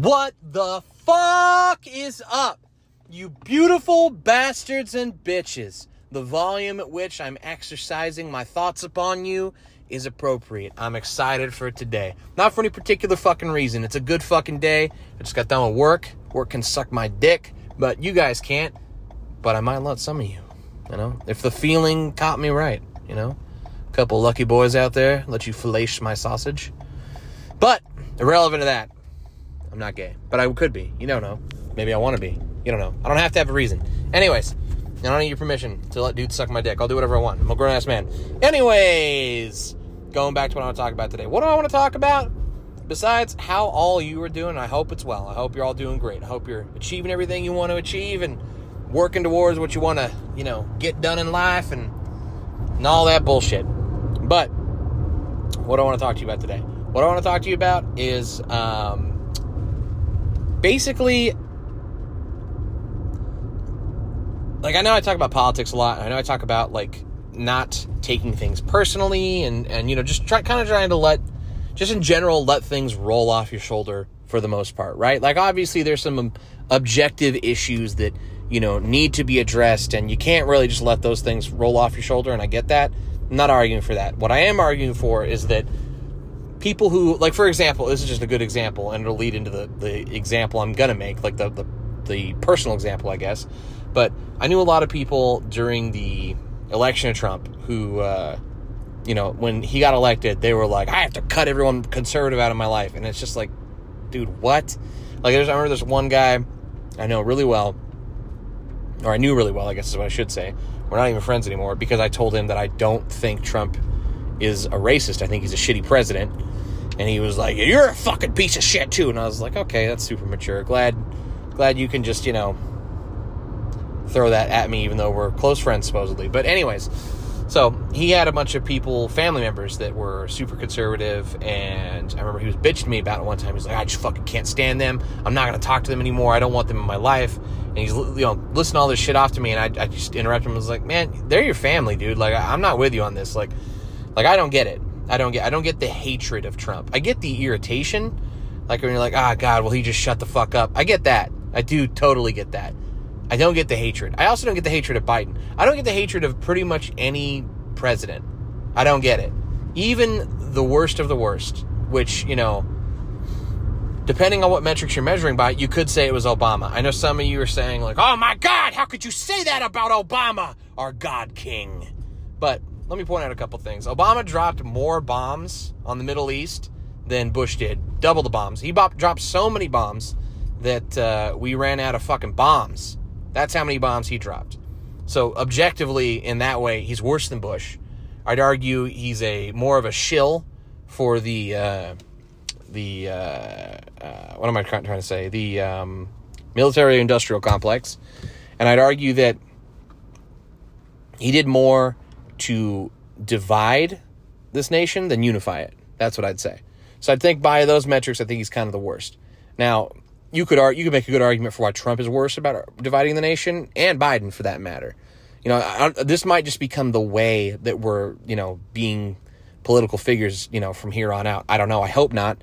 What the fuck is up? You beautiful bastards and bitches. The volume at which I'm exercising my thoughts upon you is appropriate. I'm excited for today. Not for any particular fucking reason. It's a good fucking day. I just got done with work. Work can suck my dick, but you guys can't. But I might let some of you. You know? If the feeling caught me right, you know? A couple lucky boys out there let you fillet my sausage. But irrelevant to that, I'm not gay, but I could be. You don't know. Maybe I want to be. You don't know. I don't have to have a reason. Anyways, I don't need your permission to let dudes suck my dick. I'll do whatever I want. I'm a grown ass man. Anyways, going back to what I want to talk about today. What do I want to talk about? Besides how all you are doing, I hope it's well. I hope you're all doing great. I hope you're achieving everything you want to achieve and working towards what you want to, you know, get done in life and, and all that bullshit. But what I want to talk to you about today? What I want to talk to you about is um, basically like I know I talk about politics a lot. I know I talk about like not taking things personally and and you know just try kind of trying to let just in general let things roll off your shoulder for the most part, right? Like obviously there's some objective issues that you know need to be addressed and you can't really just let those things roll off your shoulder and I get that. I'm not arguing for that. What I am arguing for is that people who like for example this is just a good example and it'll lead into the, the example i'm gonna make like the, the the personal example i guess. But i knew a lot of people during the election of trump who uh, you know when he got elected they were like i have to cut everyone conservative out of my life. And it's just like dude what? Like there's i remember there's one guy i know really well or i knew really well i guess is what i should say. We're not even friends anymore because i told him that i don't think trump is a racist i think he's a shitty president and he was like, "You're a fucking piece of shit too." And I was like, "Okay, that's super mature. Glad, glad you can just you know throw that at me, even though we're close friends supposedly." But anyways, so he had a bunch of people, family members that were super conservative, and I remember he was bitching me about it one time. He's like, "I just fucking can't stand them. I'm not gonna talk to them anymore. I don't want them in my life." And he's you know listening all this shit off to me, and I, I just interrupt him. I was like, "Man, they're your family, dude. Like I'm not with you on this. Like, like I don't get it." I don't get I don't get the hatred of Trump. I get the irritation. Like when you're like, ah, God, well, he just shut the fuck up. I get that. I do totally get that. I don't get the hatred. I also don't get the hatred of Biden. I don't get the hatred of pretty much any president. I don't get it. Even the worst of the worst, which, you know, depending on what metrics you're measuring by, you could say it was Obama. I know some of you are saying, like, oh my God, how could you say that about Obama, our God King? But let me point out a couple things. Obama dropped more bombs on the Middle East than Bush did. Double the bombs. He bop- dropped so many bombs that uh, we ran out of fucking bombs. That's how many bombs he dropped. So objectively, in that way, he's worse than Bush. I'd argue he's a more of a shill for the uh, the uh, uh what am I trying to say? The um, military-industrial complex, and I'd argue that he did more to divide this nation than unify it. That's what I'd say. So I think by those metrics, I think he's kind of the worst. Now, you could argue, you could make a good argument for why Trump is worse about uh, dividing the nation, and Biden for that matter. You know, I, this might just become the way that we're, you know, being political figures, you know, from here on out. I don't know. I hope not,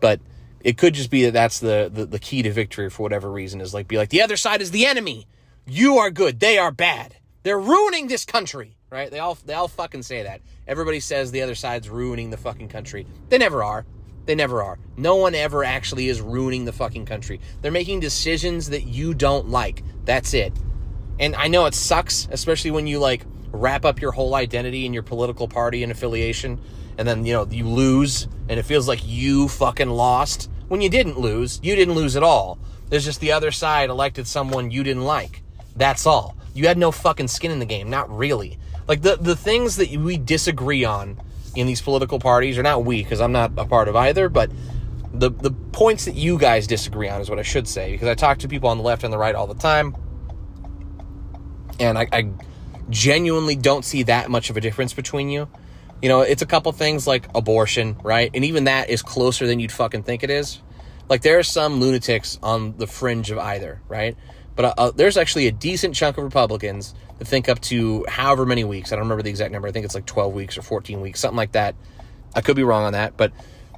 but it could just be that that's the, the the key to victory for whatever reason is like be like the other side is the enemy. You are good. They are bad. They're ruining this country right? They all they all fucking say that. Everybody says the other side's ruining the fucking country. They never are. They never are. No one ever actually is ruining the fucking country. They're making decisions that you don't like. That's it. And I know it sucks, especially when you like wrap up your whole identity in your political party and affiliation and then, you know, you lose and it feels like you fucking lost when you didn't lose. You didn't lose at all. There's just the other side elected someone you didn't like. That's all. You had no fucking skin in the game. Not really. Like the the things that we disagree on in these political parties, are not we, because I'm not a part of either, but the the points that you guys disagree on is what I should say, because I talk to people on the left and the right all the time, and I, I genuinely don't see that much of a difference between you. You know, it's a couple things like abortion, right? And even that is closer than you'd fucking think it is. Like there are some lunatics on the fringe of either, right? But uh, there's actually a decent chunk of Republicans that think up to however many weeks. I don't remember the exact number. I think it's like 12 weeks or 14 weeks, something like that. I could be wrong on that, but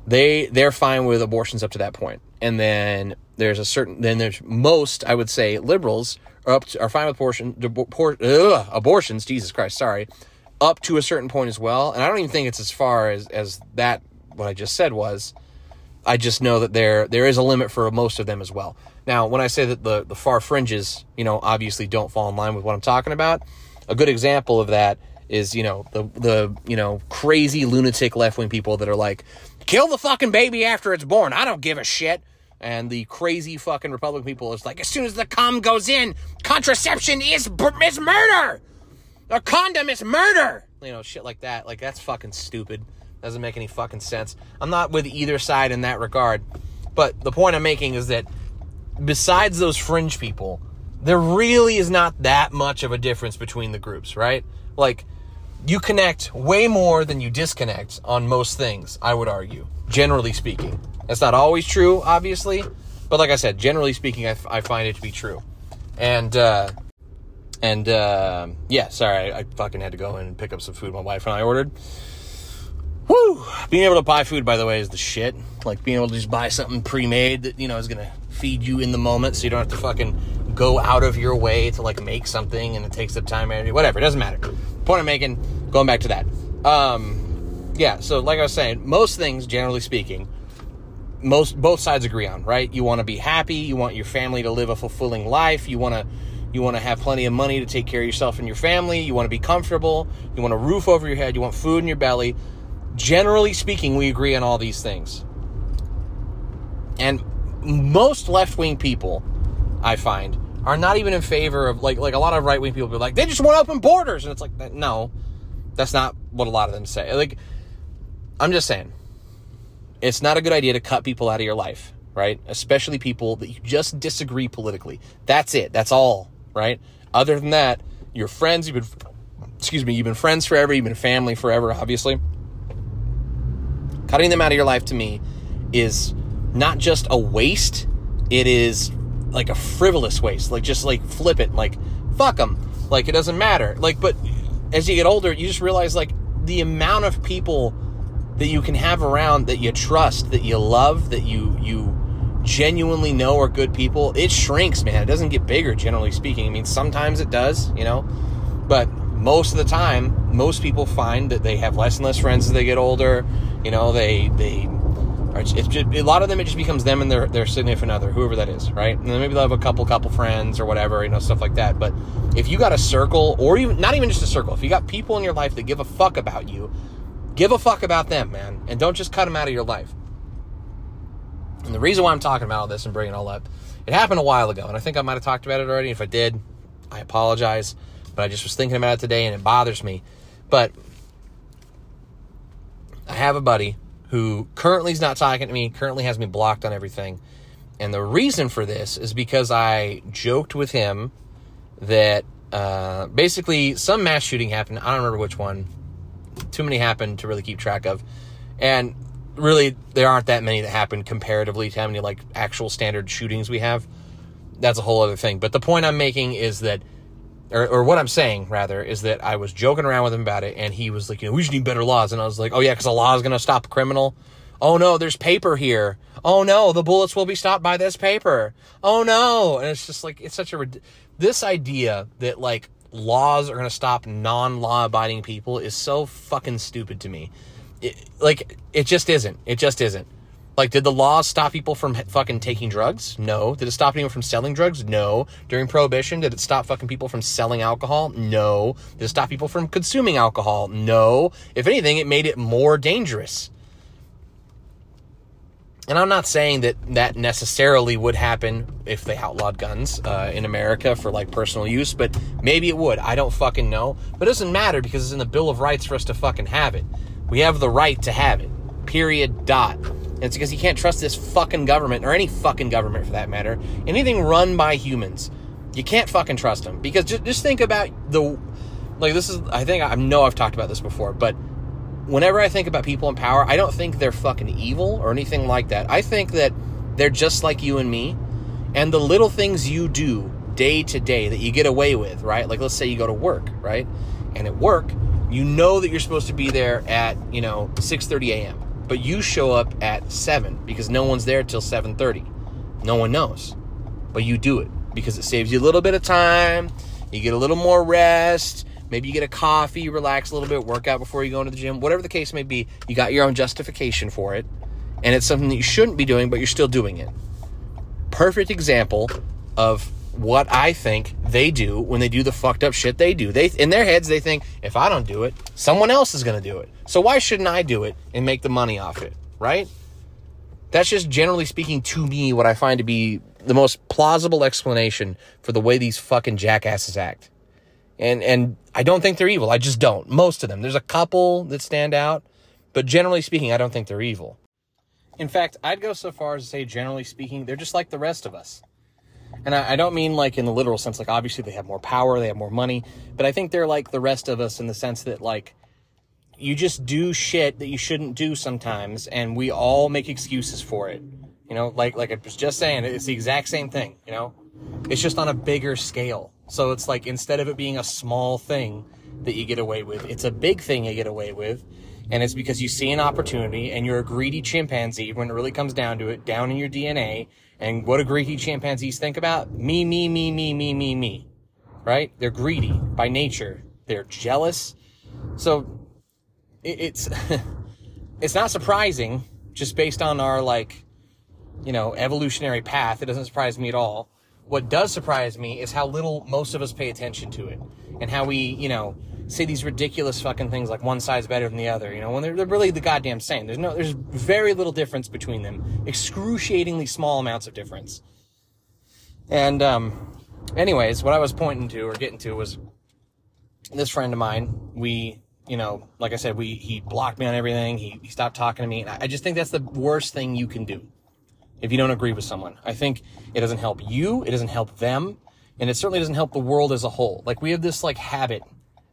they they're fine with abortions up to that point. and then there's a certain then there's most I would say liberals are up to, are fine with abortion, ugh, abortions. Jesus Christ, sorry, up to a certain point as well. And I don't even think it's as far as as that what I just said was. I just know that there there is a limit for most of them as well. Now, when I say that the the far fringes, you know, obviously don't fall in line with what I'm talking about, a good example of that is you know the the you know crazy lunatic left wing people that are like, kill the fucking baby after it's born. I don't give a shit. And the crazy fucking Republican people is like, as soon as the cum goes in, contraception is is murder. A condom is murder. You know, shit like that. Like that's fucking stupid. Doesn't make any fucking sense. I'm not with either side in that regard. But the point I'm making is that besides those fringe people, there really is not that much of a difference between the groups, right? Like, you connect way more than you disconnect on most things, I would argue, generally speaking. That's not always true, obviously, but like I said, generally speaking, I, f- I find it to be true. And, uh, and, uh, yeah, sorry, I, I fucking had to go in and pick up some food my wife and I ordered. Woo! Being able to buy food, by the way, is the shit. Like being able to just buy something pre-made that you know is gonna feed you in the moment, so you don't have to fucking go out of your way to like make something, and it takes up time, energy, whatever. It doesn't matter. Point I'm making, going back to that. Um, yeah. So, like I was saying, most things, generally speaking, most both sides agree on. Right? You want to be happy. You want your family to live a fulfilling life. You want to you want to have plenty of money to take care of yourself and your family. You want to be comfortable. You want a roof over your head. You want food in your belly generally speaking, we agree on all these things. And most left wing people, I find, are not even in favor of like like a lot of right wing people be like they just want open borders, and it's like no, that's not what a lot of them say. Like I'm just saying, it's not a good idea to cut people out of your life, right? Especially people that you just disagree politically. That's it. That's all, right? Other than that, you're friends. You've been, excuse me, you've been friends forever. You've been family forever, obviously Cutting them out of your life to me is not just a waste, it is like a frivolous waste. Like just like flip it, like fuck them. Like it doesn't matter. Like but as you get older, you just realize like the amount of people that you can have around that you trust, that you love, that you you genuinely know are good people, it shrinks, man. It doesn't get bigger generally speaking. I mean, sometimes it does, you know. But most of the time, most people find that they have less and less friends as they get older. You know, they they are. It's just, a lot of them. It just becomes them and their their significant other, whoever that is, right? And then maybe they'll have a couple couple friends or whatever, you know, stuff like that. But if you got a circle, or even not even just a circle, if you got people in your life that give a fuck about you, give a fuck about them, man, and don't just cut them out of your life. And the reason why I'm talking about all this and bringing it all up, it happened a while ago, and I think I might have talked about it already. If I did, I apologize but I just was thinking about it today and it bothers me. But I have a buddy who currently is not talking to me, currently has me blocked on everything. And the reason for this is because I joked with him that uh, basically some mass shooting happened. I don't remember which one. Too many happened to really keep track of. And really, there aren't that many that happened comparatively to how many like actual standard shootings we have. That's a whole other thing. But the point I'm making is that or, or what I'm saying rather is that I was joking around with him about it, and he was like, you know, we just need better laws, and I was like, oh yeah, because the law is going to stop a criminal. Oh no, there's paper here. Oh no, the bullets will be stopped by this paper. Oh no, and it's just like it's such a this idea that like laws are going to stop non-law abiding people is so fucking stupid to me. It, like it just isn't. It just isn't. Like, did the laws stop people from fucking taking drugs? No. Did it stop anyone from selling drugs? No. During Prohibition, did it stop fucking people from selling alcohol? No. Did it stop people from consuming alcohol? No. If anything, it made it more dangerous. And I'm not saying that that necessarily would happen if they outlawed guns uh, in America for like personal use, but maybe it would. I don't fucking know. But it doesn't matter because it's in the Bill of Rights for us to fucking have it. We have the right to have it. Period. Dot. It's because you can't trust this fucking government, or any fucking government for that matter. Anything run by humans. You can't fucking trust them. Because just, just think about the. Like, this is. I think. I know I've talked about this before, but whenever I think about people in power, I don't think they're fucking evil or anything like that. I think that they're just like you and me. And the little things you do day to day that you get away with, right? Like, let's say you go to work, right? And at work, you know that you're supposed to be there at, you know, 6:30 a.m but you show up at 7 because no one's there till 7.30 No one knows. But you do it because it saves you a little bit of time. You get a little more rest. Maybe you get a coffee, relax a little bit, work out before you go into the gym, whatever the case may be. You got your own justification for it. And it's something that you shouldn't be doing, but you're still doing it. Perfect example of what I think they do when they do the fucked up shit they do. They in their heads they think if I don't do it, someone else is going to do it. So why shouldn't I do it and make the money off it, right? That's just generally speaking to me what I find to be the most plausible explanation for the way these fucking jackasses act. And and I don't think they're evil. I just don't. Most of them. There's a couple that stand out, but generally speaking, I don't think they're evil. In fact, I'd go so far as to say generally speaking, they're just like the rest of us. And I, I, don't mean like in the literal sense, like obviously they have more power, they have more money, but I think they're like the rest of us in the sense that like you just do shit that you shouldn't do sometimes, and we all make excuses for it. You know, like like I was just saying, it's the exact same thing. You know, it's just on a bigger scale. So it's like instead of it being a small thing that you get away with, it's a big thing you get away with. And it's because you see an opportunity and you're a greedy chimpanzee when it really comes down to it, down in your DNA, and what do greedy chimpanzees think about? Me, me, me, me, me, me, me. Right? They're greedy by nature. They're jealous. So it's it's not surprising just based on our like you know evolutionary path. It doesn't surprise me at all. What does surprise me is how little most of us pay attention to it and how we, you know, say these ridiculous fucking things like one side's better than the other, you know, when they're, they're really the goddamn same. There's no, there's very little difference between them. Excruciatingly small amounts of difference. And, um, anyways, what I was pointing to or getting to was this friend of mine. We, you know, like I said, we, he blocked me on everything. He, he stopped talking to me. I just think that's the worst thing you can do if you don't agree with someone. I think it doesn't help you. It doesn't help them. And it certainly doesn't help the world as a whole. Like we have this like habit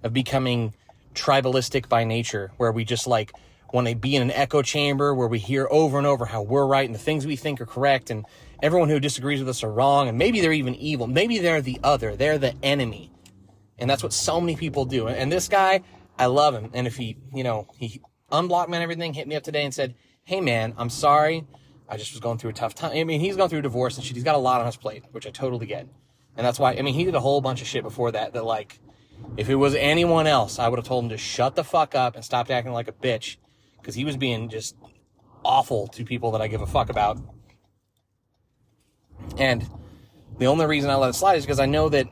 of becoming tribalistic by nature, where we just like want to be in an echo chamber where we hear over and over how we're right and the things we think are correct, and everyone who disagrees with us are wrong, and maybe they're even evil. Maybe they're the other, they're the enemy. And that's what so many people do. And this guy, I love him. And if he, you know, he unblocked me and everything, hit me up today and said, Hey man, I'm sorry. I just was going through a tough time. I mean, he's going through a divorce and shit. He's got a lot on his plate, which I totally get. And that's why, I mean, he did a whole bunch of shit before that that like, if it was anyone else, I would have told him to shut the fuck up and stop acting like a bitch because he was being just awful to people that I give a fuck about. And the only reason I let it slide is because I know that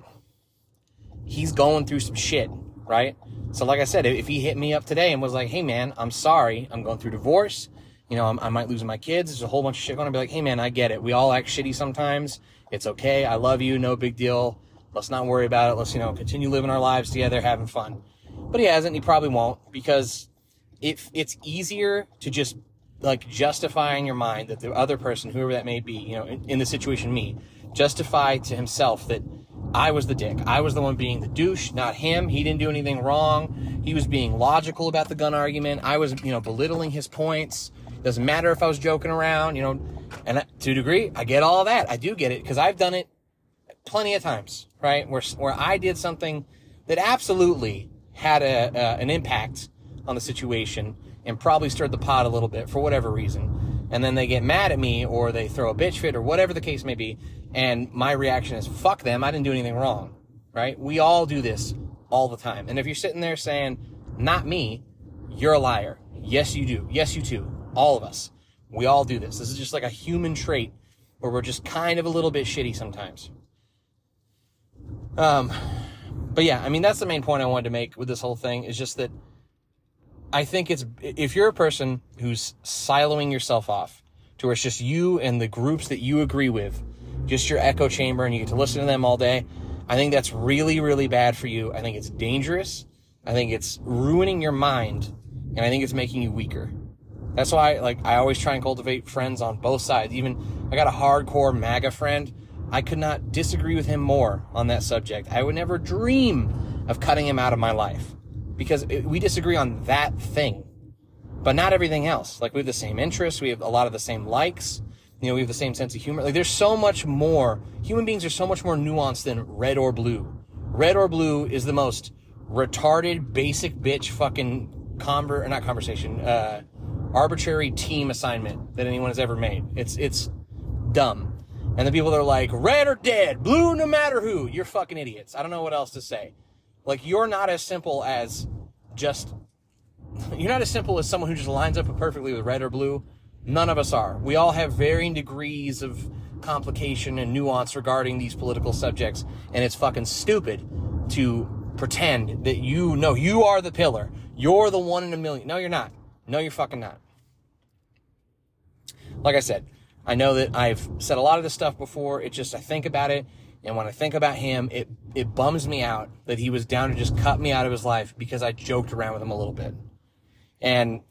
he's going through some shit, right? So, like I said, if he hit me up today and was like, hey man, I'm sorry, I'm going through divorce, you know, I'm, i might lose my kids, there's a whole bunch of shit going to be like, hey man, I get it. We all act shitty sometimes. It's okay. I love you. No big deal. Let's not worry about it. Let's, you know, continue living our lives together, having fun. But he hasn't. He probably won't because it, it's easier to just like justify in your mind that the other person, whoever that may be, you know, in, in the situation, me, justify to himself that I was the dick. I was the one being the douche, not him. He didn't do anything wrong. He was being logical about the gun argument. I was, you know, belittling his points. Doesn't matter if I was joking around, you know, and to a degree, I get all that. I do get it because I've done it plenty of times, right? Where, where I did something that absolutely had a, uh, an impact on the situation and probably stirred the pot a little bit for whatever reason. And then they get mad at me or they throw a bitch fit or whatever the case may be. And my reaction is, fuck them. I didn't do anything wrong, right? We all do this all the time. And if you're sitting there saying, not me, you're a liar. Yes, you do. Yes, you too. All of us. We all do this. This is just like a human trait where we're just kind of a little bit shitty sometimes. Um, but yeah, I mean, that's the main point I wanted to make with this whole thing is just that I think it's, if you're a person who's siloing yourself off to where it's just you and the groups that you agree with, just your echo chamber and you get to listen to them all day, I think that's really, really bad for you. I think it's dangerous. I think it's ruining your mind and I think it's making you weaker. That's why, like, I always try and cultivate friends on both sides. Even I got a hardcore MAGA friend. I could not disagree with him more on that subject. I would never dream of cutting him out of my life because we disagree on that thing, but not everything else. Like, we have the same interests. We have a lot of the same likes. You know, we have the same sense of humor. Like, there's so much more. Human beings are so much more nuanced than red or blue. Red or blue is the most retarded, basic bitch fucking conver, not conversation, uh, arbitrary team assignment that anyone has ever made. It's it's dumb. And the people that are like, red or dead, blue no matter who, you're fucking idiots. I don't know what else to say. Like, you're not as simple as just, you're not as simple as someone who just lines up perfectly with red or blue. None of us are. We all have varying degrees of complication and nuance regarding these political subjects, and it's fucking stupid to pretend that you know you are the pillar. You're the one in a million. No, you're not. No, you're fucking not. Like I said, I know that I've said a lot of this stuff before. It just I think about it, and when I think about him, it it bums me out that he was down to just cut me out of his life because I joked around with him a little bit. And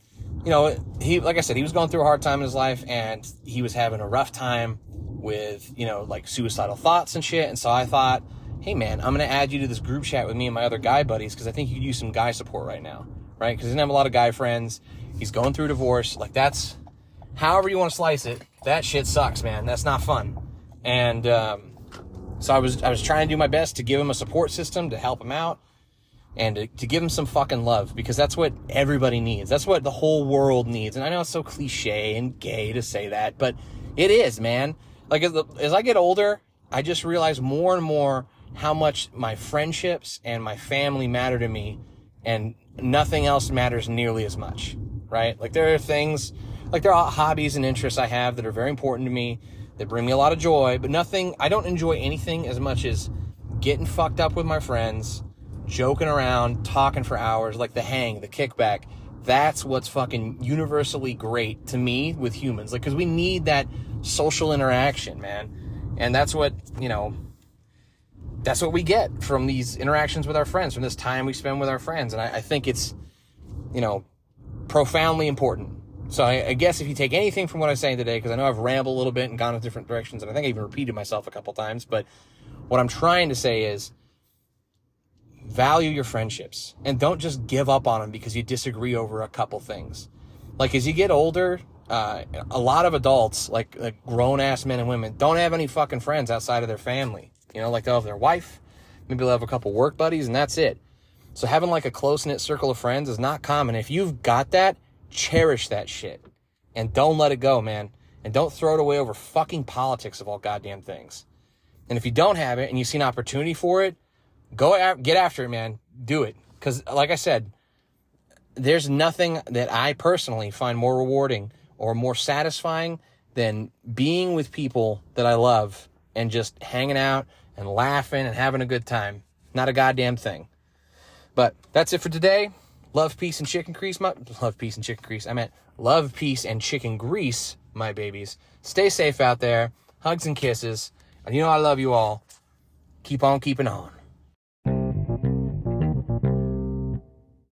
you know, he like I said, he was going through a hard time in his life, and he was having a rough time with you know like suicidal thoughts and shit. And so I thought, hey man, I'm gonna add you to this group chat with me and my other guy buddies because I think you could use some guy support right now, right? Because he doesn't have a lot of guy friends. He's going through divorce. Like that's however you want to slice it. That shit sucks, man. That's not fun. And um, so I was I was trying to do my best to give him a support system to help him out and to, to, give him some fucking love because that's what everybody needs. That's what the whole world needs. And I know it's so cliche and gay to say that, but it is, man. Like as, the, as I get older, I just realize more and more how much my friendships and my family matter to me and nothing else matters nearly as much, right? Like there are things, like there are hobbies and interests I have that are very important to me that bring me a lot of joy, but nothing, I don't enjoy anything as much as getting fucked up with my friends, joking around, talking for hours, like the hang, the kickback. That's what's fucking universally great to me with humans. Like, cause we need that social interaction, man. And that's what, you know, that's what we get from these interactions with our friends, from this time we spend with our friends. And I, I think it's, you know, profoundly important. So I, I, guess if you take anything from what I'm saying today, because I know I've rambled a little bit and gone in different directions, and I think I even repeated myself a couple times, but what I'm trying to say is value your friendships and don't just give up on them because you disagree over a couple things. Like as you get older, uh, a lot of adults, like, like grown ass men and women, don't have any fucking friends outside of their family. You know, like they'll have their wife, maybe they'll have a couple work buddies, and that's it. So having like a close knit circle of friends is not common. If you've got that, cherish that shit and don't let it go, man. And don't throw it away over fucking politics of all goddamn things. And if you don't have it and you see an opportunity for it, go out, get after it, man. Do it. Cause like I said, there's nothing that I personally find more rewarding or more satisfying than being with people that I love and just hanging out and laughing and having a good time. Not a goddamn thing. But that's it for today. Love, peace, and chicken grease. My, love, peace, and chicken grease. I meant love, peace, and chicken grease, my babies. Stay safe out there. Hugs and kisses. And you know I love you all. Keep on keeping on.